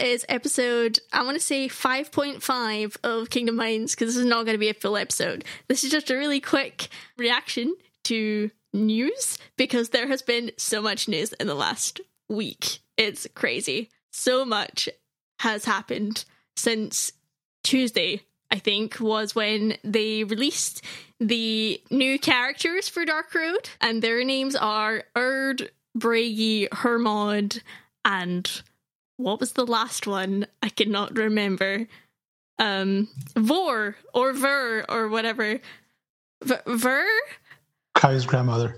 is episode, I want to say 5.5 of Kingdom Minds, because this is not going to be a full episode. This is just a really quick reaction to news, because there has been so much news in the last week. It's crazy. So much has happened since Tuesday, I think, was when they released the new characters for Dark Road, and their names are Urd, Bragi, Hermod, and what was the last one? I cannot remember. Um, Vor or Ver or whatever. V- Ver? Kai's grandmother.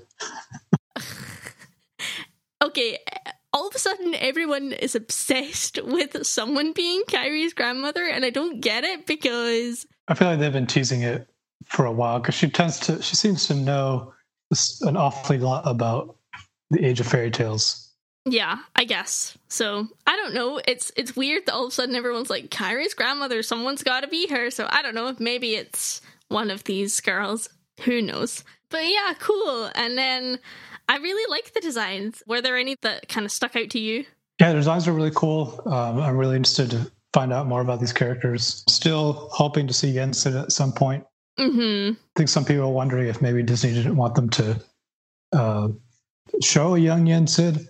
okay, all of a sudden everyone is obsessed with someone being Kairi's grandmother, and I don't get it because I feel like they've been teasing it for a while because she tends to, she seems to know an awfully lot about the age of fairy tales. Yeah, I guess. So I don't know. It's it's weird that all of a sudden everyone's like Kairi's grandmother. Someone's got to be her. So I don't know. If maybe it's one of these girls. Who knows? But yeah, cool. And then I really like the designs. Were there any that kind of stuck out to you? Yeah, the designs are really cool. Um, I'm really interested to find out more about these characters. Still hoping to see Yensid at some point. Mm-hmm. I think some people are wondering if maybe Disney didn't want them to uh, show a young Yensid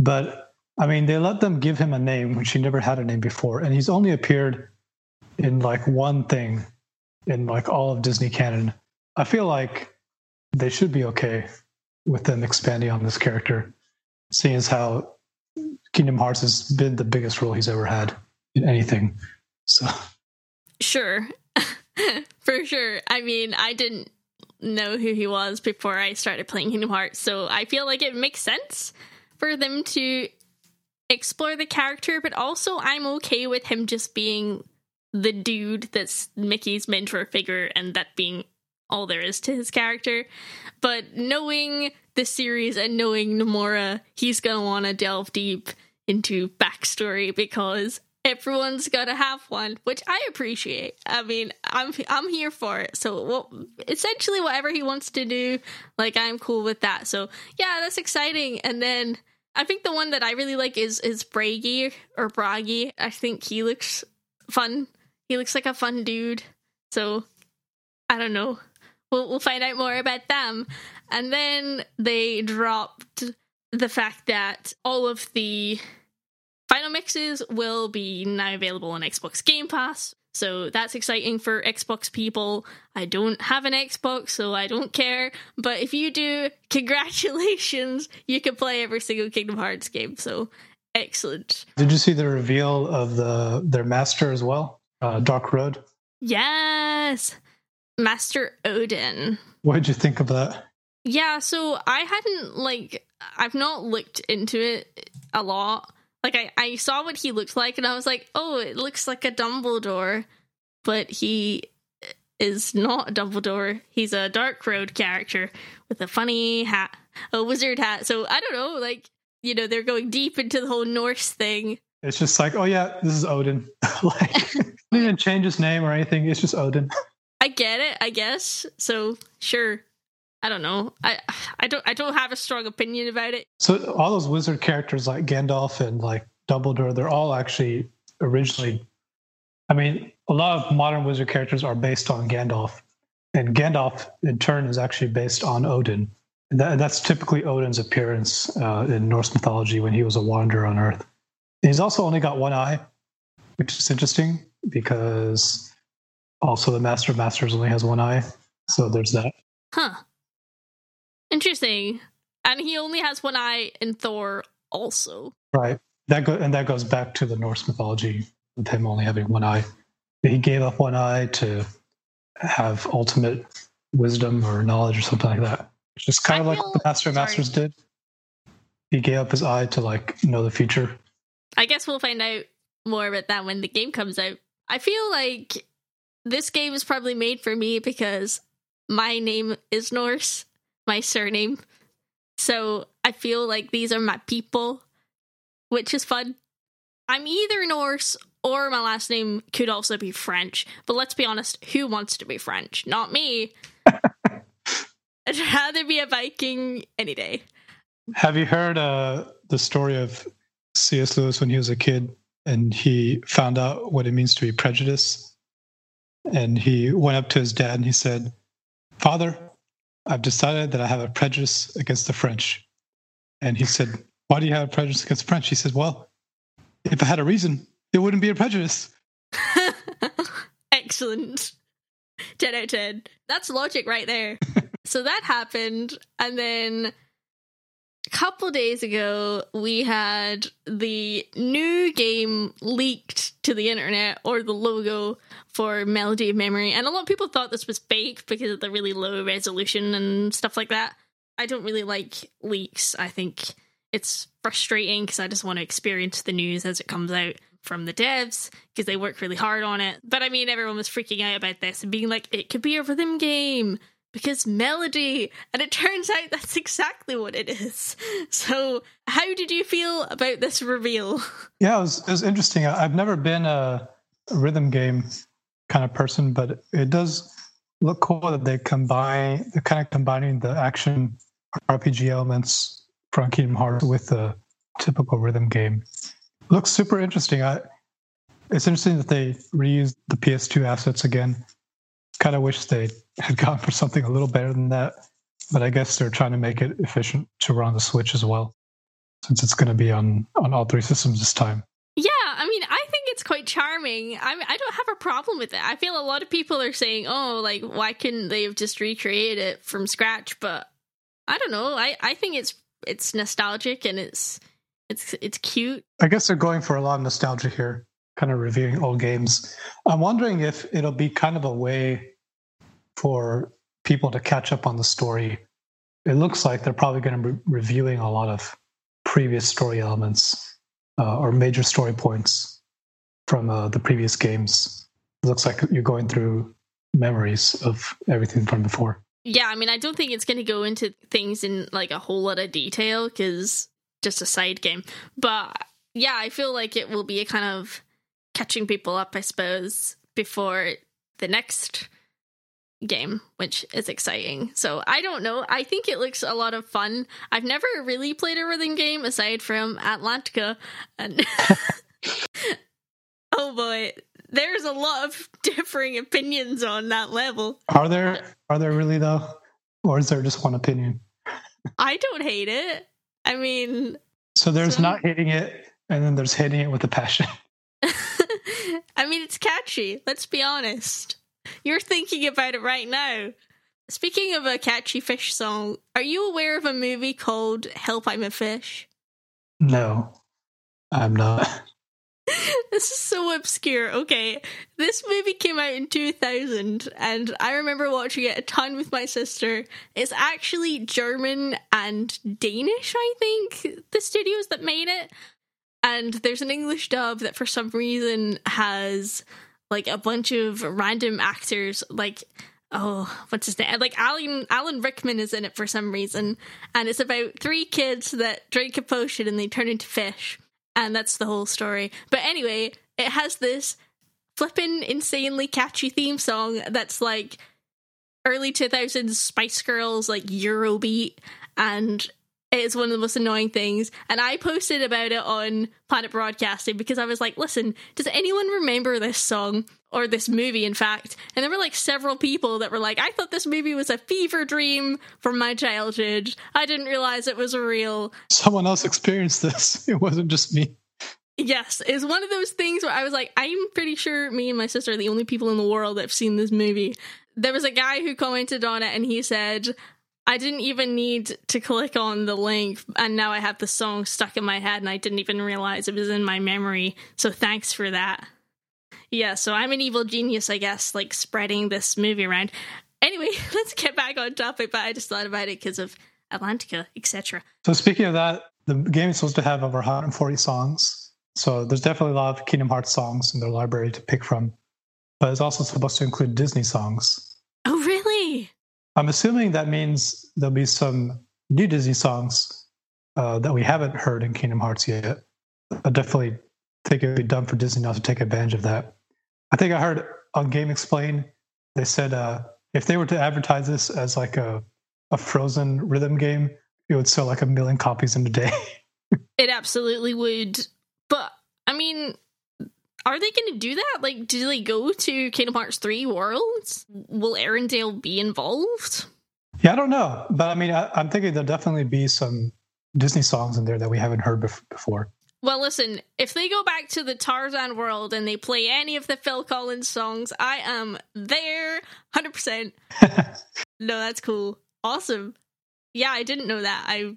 but I mean, they let them give him a name, which he never had a name before, and he's only appeared in like one thing in like all of Disney canon. I feel like they should be okay with them expanding on this character, seeing as how Kingdom Hearts has been the biggest role he's ever had in anything. So, sure, for sure. I mean, I didn't know who he was before I started playing Kingdom Hearts, so I feel like it makes sense for them to explore the character, but also I'm okay with him just being the dude that's Mickey's mentor figure and that being all there is to his character. But knowing the series and knowing Nomura, he's gonna want to delve deep into backstory because everyone's gotta have one, which I appreciate. I mean, I'm I'm here for it. So, well, essentially, whatever he wants to do, like I'm cool with that. So, yeah, that's exciting. And then I think the one that I really like is is Bragi or Bragi. I think he looks fun. He looks like a fun dude. So I don't know. We'll we'll find out more about them. And then they dropped the fact that all of the final mixes will be now available on Xbox Game Pass. So that's exciting for Xbox people. I don't have an Xbox, so I don't care. But if you do, congratulations. You can play every single Kingdom Hearts game. So excellent. Did you see the reveal of the their master as well? Uh, Dark Road? Yes. Master Odin. What did you think of that? Yeah, so I hadn't like I've not looked into it a lot like I, I saw what he looked like and I was like, oh, it looks like a Dumbledore, but he is not a Dumbledore. He's a Dark Road character with a funny hat, a wizard hat. So I don't know, like you know, they're going deep into the whole Norse thing. It's just like, oh yeah, this is Odin. like, didn't even change his name or anything. It's just Odin. I get it, I guess. So sure, I don't know. I I don't I don't have a strong opinion about it. So all those wizard characters like Gandalf and like Dumbledore, they're all actually originally I mean, a lot of modern wizard characters are based on Gandalf. And Gandalf in turn is actually based on Odin. And that, that's typically Odin's appearance uh, in Norse mythology when he was a wanderer on Earth. And he's also only got one eye, which is interesting because also the Master of Masters only has one eye. So there's that. Huh. Interesting. And he only has one eye in Thor also. Right. That go- and that goes back to the Norse mythology with him only having one eye. He gave up one eye to have ultimate wisdom or knowledge or something like that. It's just kind I of feel, like the Master of Masters did. He gave up his eye to like know the future. I guess we'll find out more about that when the game comes out. I feel like this game is probably made for me because my name is Norse my surname. So I feel like these are my people, which is fun. I'm either Norse or my last name could also be French. But let's be honest, who wants to be French? Not me. I'd rather be a Viking any day. Have you heard uh, the story of C.S. Lewis when he was a kid and he found out what it means to be prejudiced. And he went up to his dad and he said, Father, I've decided that I have a prejudice against the French. And he said, Why do you have a prejudice against the French? He said, Well, if I had a reason, it wouldn't be a prejudice. Excellent. 10 out of 10. That's logic right there. so that happened. And then couple days ago, we had the new game leaked to the internet or the logo for Melody of Memory. And a lot of people thought this was fake because of the really low resolution and stuff like that. I don't really like leaks. I think it's frustrating because I just want to experience the news as it comes out from the devs because they work really hard on it. But I mean, everyone was freaking out about this and being like, it could be a rhythm game because melody. And it turns out that's exactly what it is. So, how did you feel about this reveal? Yeah, it was, it was interesting. I've never been a rhythm game kind of person, but it does look cool that they combine, they're kind of combining the action RPG elements from Kingdom Hearts with the typical rhythm game looks super interesting. I, it's interesting that they reused the PS2 assets again. Kind of wish they had gone for something a little better than that, but I guess they're trying to make it efficient to run the Switch as well, since it's going to be on on all three systems this time. Yeah, I mean, I think it's quite charming. I I don't have a problem with it. I feel a lot of people are saying, "Oh, like why couldn't they have just recreated it from scratch?" But I don't know. I I think it's it's nostalgic and it's it's it's cute. I guess they're going for a lot of nostalgia here, kind of reviewing old games. I'm wondering if it'll be kind of a way for people to catch up on the story. It looks like they're probably going to be reviewing a lot of previous story elements uh, or major story points from uh, the previous games. It looks like you're going through memories of everything from before. Yeah, I mean, I don't think it's going to go into things in like a whole lot of detail because just a side game. But yeah, I feel like it will be a kind of catching people up, I suppose, before the next game, which is exciting. So I don't know. I think it looks a lot of fun. I've never really played a rhythm game aside from Atlantica, and oh boy, there's a lot of differing opinions on that level. Are there? Are there really though, or is there just one opinion? I don't hate it. I mean, so there's so... not hitting it, and then there's hitting it with a passion. I mean, it's catchy. Let's be honest. You're thinking about it right now. Speaking of a catchy fish song, are you aware of a movie called Help I'm a Fish? No, I'm not. this is so obscure. Okay, this movie came out in 2000, and I remember watching it a ton with my sister. It's actually German and Danish, I think, the studios that made it. And there's an English dub that for some reason has like a bunch of random actors, like oh, what's his name? Like Alan Alan Rickman is in it for some reason, and it's about three kids that drink a potion and they turn into fish and that's the whole story. But anyway, it has this flippin' insanely catchy theme song that's like early 2000s Spice Girls, like Eurobeat, and it's one of the most annoying things. And I posted about it on Planet Broadcasting because I was like, listen, does anyone remember this song? Or this movie, in fact. And there were like several people that were like, I thought this movie was a fever dream from my childhood. I didn't realize it was real. Someone else experienced this. It wasn't just me. Yes, it's one of those things where I was like, I'm pretty sure me and my sister are the only people in the world that have seen this movie. There was a guy who commented on it and he said, I didn't even need to click on the link, and now I have the song stuck in my head, and I didn't even realize it was in my memory. So thanks for that. Yeah, so I'm an evil genius, I guess, like spreading this movie around. Anyway, let's get back on topic, but I just thought about it because of Atlantica, etc. So speaking of that, the game is supposed to have over 140 songs. So there's definitely a lot of Kingdom Hearts songs in their library to pick from. But it's also supposed to include Disney songs. I'm assuming that means there'll be some new Disney songs uh, that we haven't heard in Kingdom Hearts yet. I definitely think it would be dumb for Disney not to take advantage of that. I think I heard on Game Explain they said uh, if they were to advertise this as like a a Frozen rhythm game, it would sell like a million copies in a day. It absolutely would. But I mean, are they going to do that? Like, do they go to Kingdom Hearts 3 Worlds? Will Arendelle be involved? Yeah, I don't know. But I mean, I, am thinking there'll definitely be some Disney songs in there that we haven't heard bef- before. Well, listen, if they go back to the Tarzan world and they play any of the Phil Collins songs, I am there 100%. no, that's cool. Awesome. Yeah, I didn't know that. I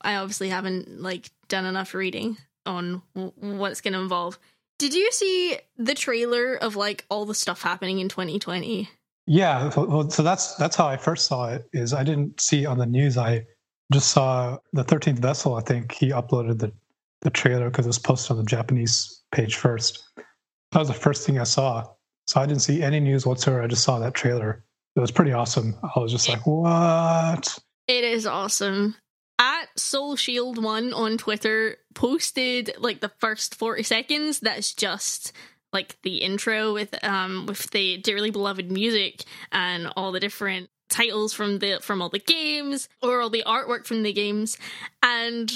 I obviously haven't like done enough reading on w- what it's going to involve. Did you see the trailer of like all the stuff happening in 2020? Yeah, well, so that's that's how I first saw it. Is I didn't see it on the news. I just saw the 13th vessel. I think he uploaded the the trailer because it was posted on the Japanese page first. That was the first thing I saw. So I didn't see any news whatsoever. I just saw that trailer. It was pretty awesome. I was just like, what? It is awesome. Soul Shield One on Twitter posted like the first 40 seconds. That's just like the intro with um with the dearly beloved music and all the different titles from the from all the games or all the artwork from the games and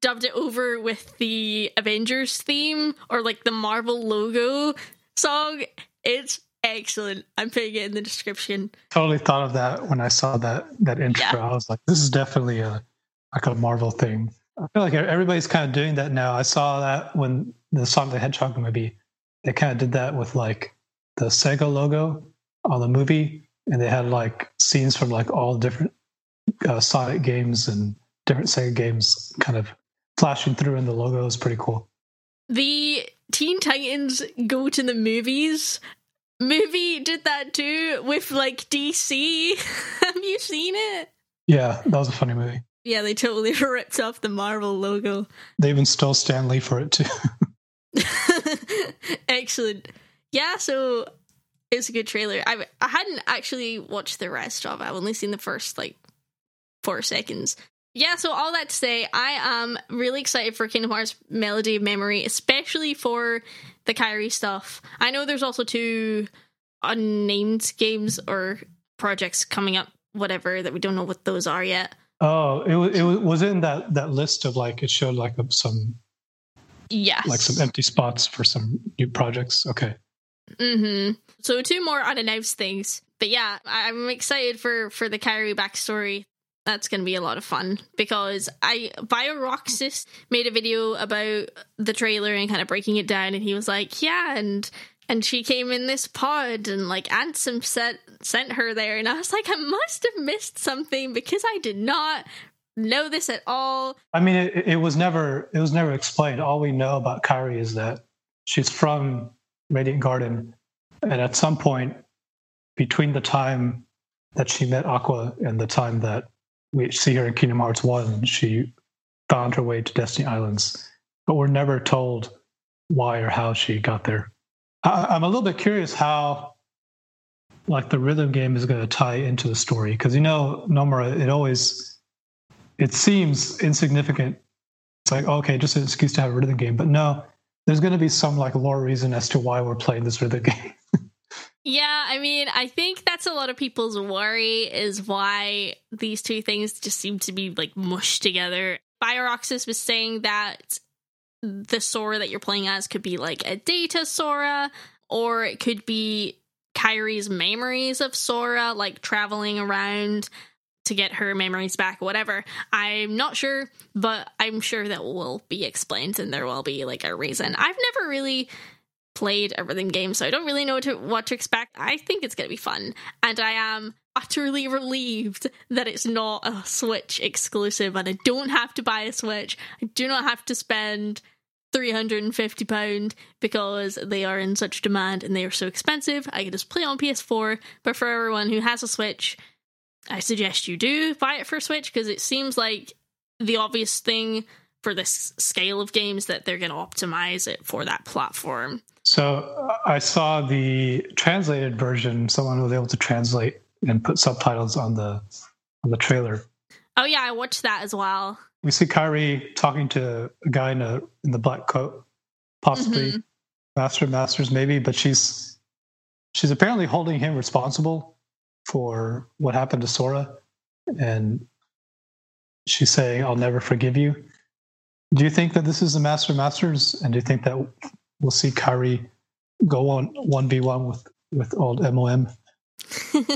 dubbed it over with the Avengers theme or like the Marvel logo song. It's excellent. I'm putting it in the description. Totally thought of that when I saw that that intro. Yeah. I was like, this is definitely a like a Marvel thing. I feel like everybody's kind of doing that now. I saw that when the Sonic the Hedgehog movie, they kind of did that with like the Sega logo on the movie, and they had like scenes from like all different uh, Sonic games and different Sega games kind of flashing through in the logo is pretty cool. The Teen Titans Go to the Movies movie did that too with like DC. Have you seen it? Yeah, that was a funny movie. Yeah, they totally ripped off the Marvel logo. They even stole Stan Lee for it too. Excellent. Yeah, so it's a good trailer. I I hadn't actually watched the rest of. it. I've only seen the first like four seconds. Yeah, so all that to say, I am really excited for Kingdom Hearts Melody of Memory, especially for the Kairi stuff. I know there's also two unnamed games or projects coming up, whatever, that we don't know what those are yet. Oh, it was it was in that that list of like it showed like some yes like some empty spots for some new projects. Okay. Mm-hmm. So two more unannounced things, but yeah, I'm excited for for the Kairi backstory that's going to be a lot of fun because I BioRoxas made a video about the trailer and kind of breaking it down, and he was like, "Yeah, and and she came in this pod, and like Ansem sent sent her there," and I was like, "I must have missed something because I did not know this at all." I mean, it, it was never it was never explained. All we know about Kairi is that she's from Radiant Garden, and at some point between the time that she met Aqua and the time that we see her in Kingdom Hearts 1. She found her way to Destiny Islands, but we're never told why or how she got there. I, am a little bit curious how, like, the rhythm game is going to tie into the story because you know, Nomura, it always it seems insignificant. It's like okay, just an excuse to have a rhythm game, but no, there's going to be some like lore reason as to why we're playing this rhythm game. Yeah, I mean, I think that's a lot of people's worry is why these two things just seem to be like mushed together. BioRoxas was saying that the Sora that you're playing as could be like a data Sora, or it could be Kairi's memories of Sora, like traveling around to get her memories back, whatever. I'm not sure, but I'm sure that will be explained and there will be like a reason. I've never really played a rhythm game, so I don't really know to, what to expect. I think it's going to be fun, and I am utterly relieved that it's not a Switch exclusive, and I don't have to buy a Switch. I do not have to spend £350 because they are in such demand and they are so expensive. I can just play on PS4, but for everyone who has a Switch, I suggest you do buy it for Switch because it seems like the obvious thing for this scale of games that they're going to optimize it for that platform. So uh, I saw the translated version. Someone was able to translate and put subtitles on the on the trailer. Oh yeah, I watched that as well. We see Kairi talking to a guy in a in the black coat, possibly mm-hmm. Master Masters, maybe, but she's she's apparently holding him responsible for what happened to Sora, and she's saying, "I'll never forgive you." Do you think that this is the Master Masters, and do you think that we'll see Kairi go on one v one with with old MOM?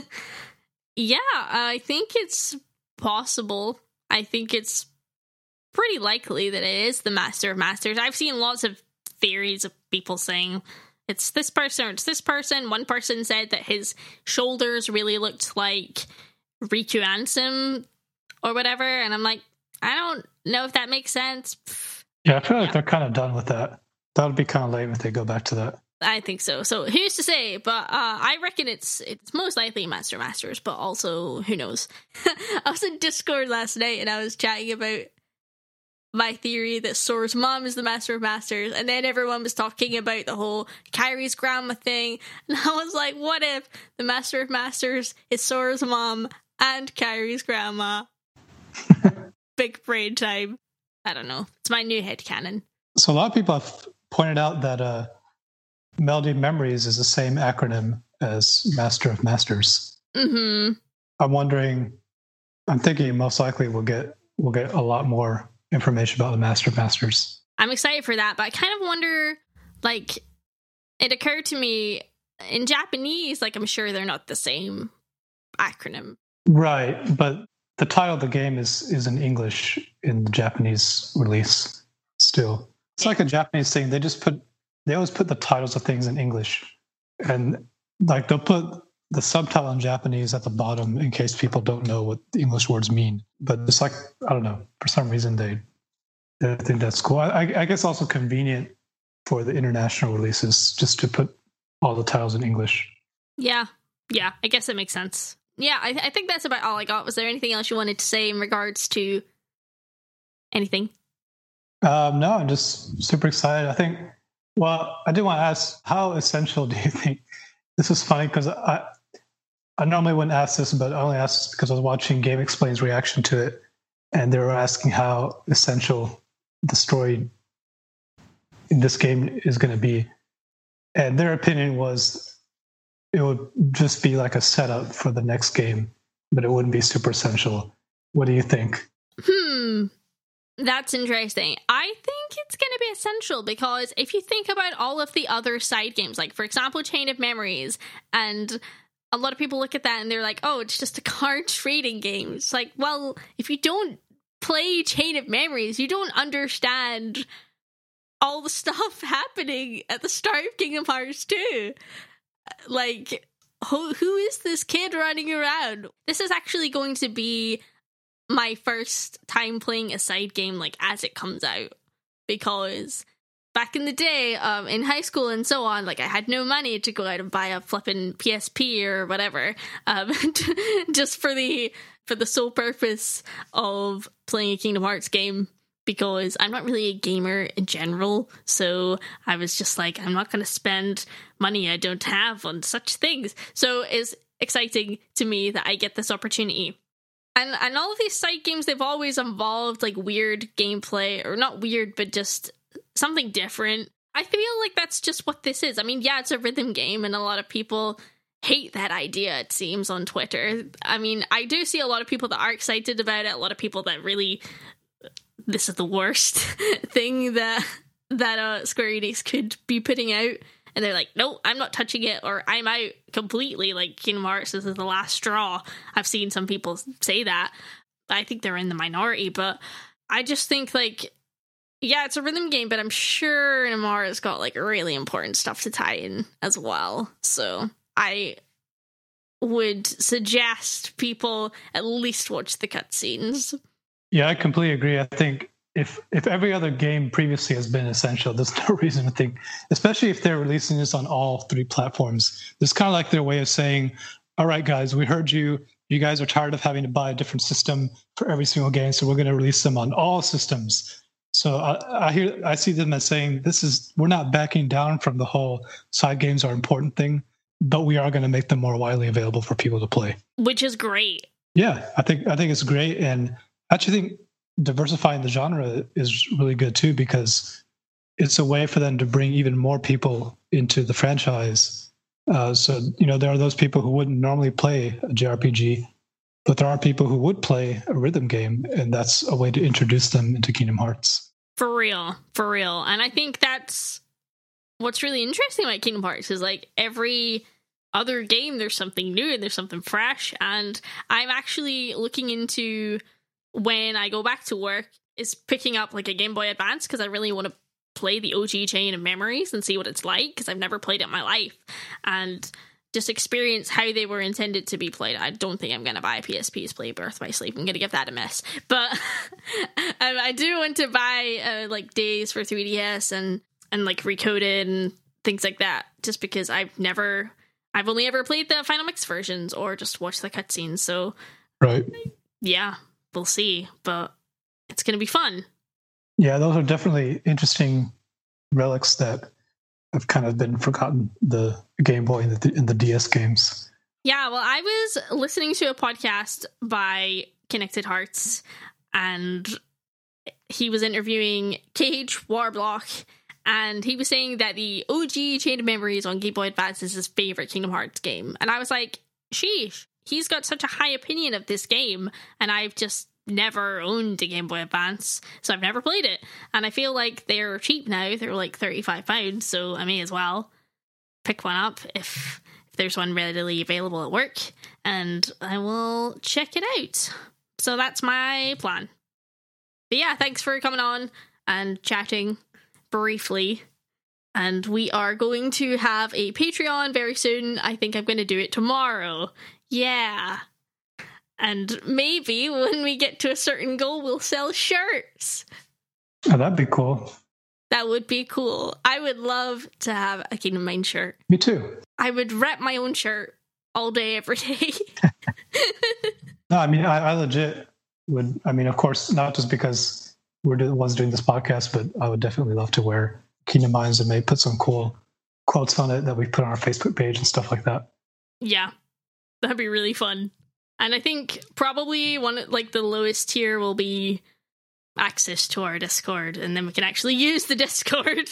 yeah, I think it's possible. I think it's pretty likely that it is the Master of Masters. I've seen lots of theories of people saying it's this person or it's this person. One person said that his shoulders really looked like Riku Ansem or whatever, and I'm like, I don't know if that makes sense. Yeah, I feel like yeah. they're kind of done with that. That would be kind of lame if they go back to that. I think so. So who's to say? But uh, I reckon it's it's most likely Master Masters, but also who knows? I was in Discord last night and I was chatting about my theory that Sora's mom is the Master of Masters, and then everyone was talking about the whole Kairi's grandma thing, and I was like, what if the Master of Masters is Sora's mom and Kairi's grandma? Big brain time. I don't know. It's my new head canon. So a lot of people have pointed out that uh, Melody Memories is the same acronym as Master of Masters. Mm-hmm. I'm wondering. I'm thinking most likely we'll get we'll get a lot more information about the Master of Masters. I'm excited for that, but I kind of wonder, like, it occurred to me in Japanese, like, I'm sure they're not the same acronym. Right, but the title of the game is is in English in the Japanese release. Still, it's like a Japanese thing. They just put they always put the titles of things in English, and like they'll put the subtitle in Japanese at the bottom in case people don't know what the English words mean. But it's like I don't know for some reason they they think that's cool. I, I guess also convenient for the international releases just to put all the titles in English. Yeah, yeah, I guess it makes sense. Yeah, I, I think that's about all I got. Was there anything else you wanted to say in regards to anything? Um, no, I'm just super excited. I think. Well, I do want to ask, how essential do you think? This is funny because I I normally wouldn't ask this, but I only asked this because I was watching Game Explain's reaction to it, and they were asking how essential the story in this game is going to be. And their opinion was it would just be like a setup for the next game, but it wouldn't be super essential. What do you think? Hmm. That's interesting. I think it's going to be essential because if you think about all of the other side games, like for example, Chain of Memories, and a lot of people look at that and they're like, oh, it's just a card trading game. It's like, well, if you don't play Chain of Memories, you don't understand all the stuff happening at the start of Kingdom Hearts 2 like who who is this kid running around? This is actually going to be my first time playing a side game like as it comes out because back in the day um, in high school and so on like i had no money to go out and buy a flipping psp or whatever um, just for the for the sole purpose of playing a kingdom hearts game because I'm not really a gamer in general. So I was just like, I'm not going to spend money I don't have on such things. So it's exciting to me that I get this opportunity. And and all of these side games, they've always involved like weird gameplay, or not weird, but just something different. I feel like that's just what this is. I mean, yeah, it's a rhythm game, and a lot of people hate that idea, it seems, on Twitter. I mean, I do see a lot of people that are excited about it, a lot of people that really this is the worst thing that that uh, Square Enix could be putting out. And they're like, no, I'm not touching it, or I'm out completely. Like Kingdom Hearts, this is the last straw. I've seen some people say that. I think they're in the minority, but I just think like, yeah, it's a rhythm game, but I'm sure Nomura's got like really important stuff to tie in as well. So I would suggest people at least watch the cutscenes. Yeah, I completely agree. I think if if every other game previously has been essential, there's no reason to think, especially if they're releasing this on all three platforms. It's kind of like their way of saying, "All right, guys, we heard you. You guys are tired of having to buy a different system for every single game, so we're going to release them on all systems." So I, I hear, I see them as saying, "This is we're not backing down from the whole side games are important thing, but we are going to make them more widely available for people to play." Which is great. Yeah, I think I think it's great and I actually think diversifying the genre is really good too because it's a way for them to bring even more people into the franchise. Uh, so you know there are those people who wouldn't normally play a JRPG, but there are people who would play a rhythm game, and that's a way to introduce them into Kingdom Hearts. For real, for real. And I think that's what's really interesting about Kingdom Hearts is like every other game there's something new and there's something fresh. And I'm actually looking into when I go back to work is picking up like a Game Boy Advance because I really want to play the OG Chain of Memories and see what it's like because I've never played it in my life. And just experience how they were intended to be played. I don't think I'm going to buy a PSP play Birth by Sleep. I'm going to give that a miss. But um, I do want to buy uh, like Days for 3DS and and like Recoded and things like that just because I've never I've only ever played the Final Mix versions or just watched the cutscenes. So Right. yeah, we'll see, but it's going to be fun. Yeah, those are definitely interesting relics that have kind of been forgotten. The Game Boy and the, and the DS games. Yeah, well, I was listening to a podcast by Connected Hearts, and he was interviewing Cage Warblock, and he was saying that the OG Chain of Memories on Game Boy Advance is his favorite Kingdom Hearts game, and I was like, sheesh, he's got such a high opinion of this game, and I've just never owned a Game Boy Advance, so I've never played it. And I feel like they're cheap now; they're like thirty-five pounds, so I may as well pick one up if if there's one readily available at work, and I will check it out. So that's my plan. But yeah, thanks for coming on and chatting briefly. And we are going to have a Patreon very soon. I think I'm going to do it tomorrow. Yeah. And maybe when we get to a certain goal, we'll sell shirts. Oh, that'd be cool. That would be cool. I would love to have a Kingdom Mind shirt. Me too. I would rep my own shirt all day, every day. No, I mean, I, I legit would. I mean, of course, not just because we're the ones doing this podcast, but I would definitely love to wear Kingdom Minds and maybe put some cool quotes on it that we put on our Facebook page and stuff like that. yeah, that'd be really fun. And I think probably one like the lowest tier will be access to our Discord, and then we can actually use the Discord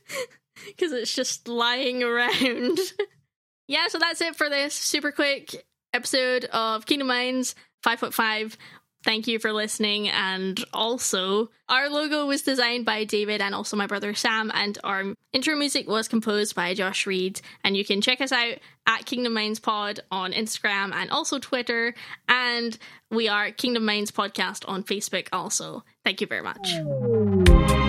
because it's just lying around. yeah, so that's it for this super quick episode of Kingdom Minds 5.5. Thank you for listening. And also, our logo was designed by David and also my brother Sam, and our intro music was composed by Josh Reed. And you can check us out at Kingdom Minds Pod on Instagram and also Twitter. And we are Kingdom Minds Podcast on Facebook also. Thank you very much.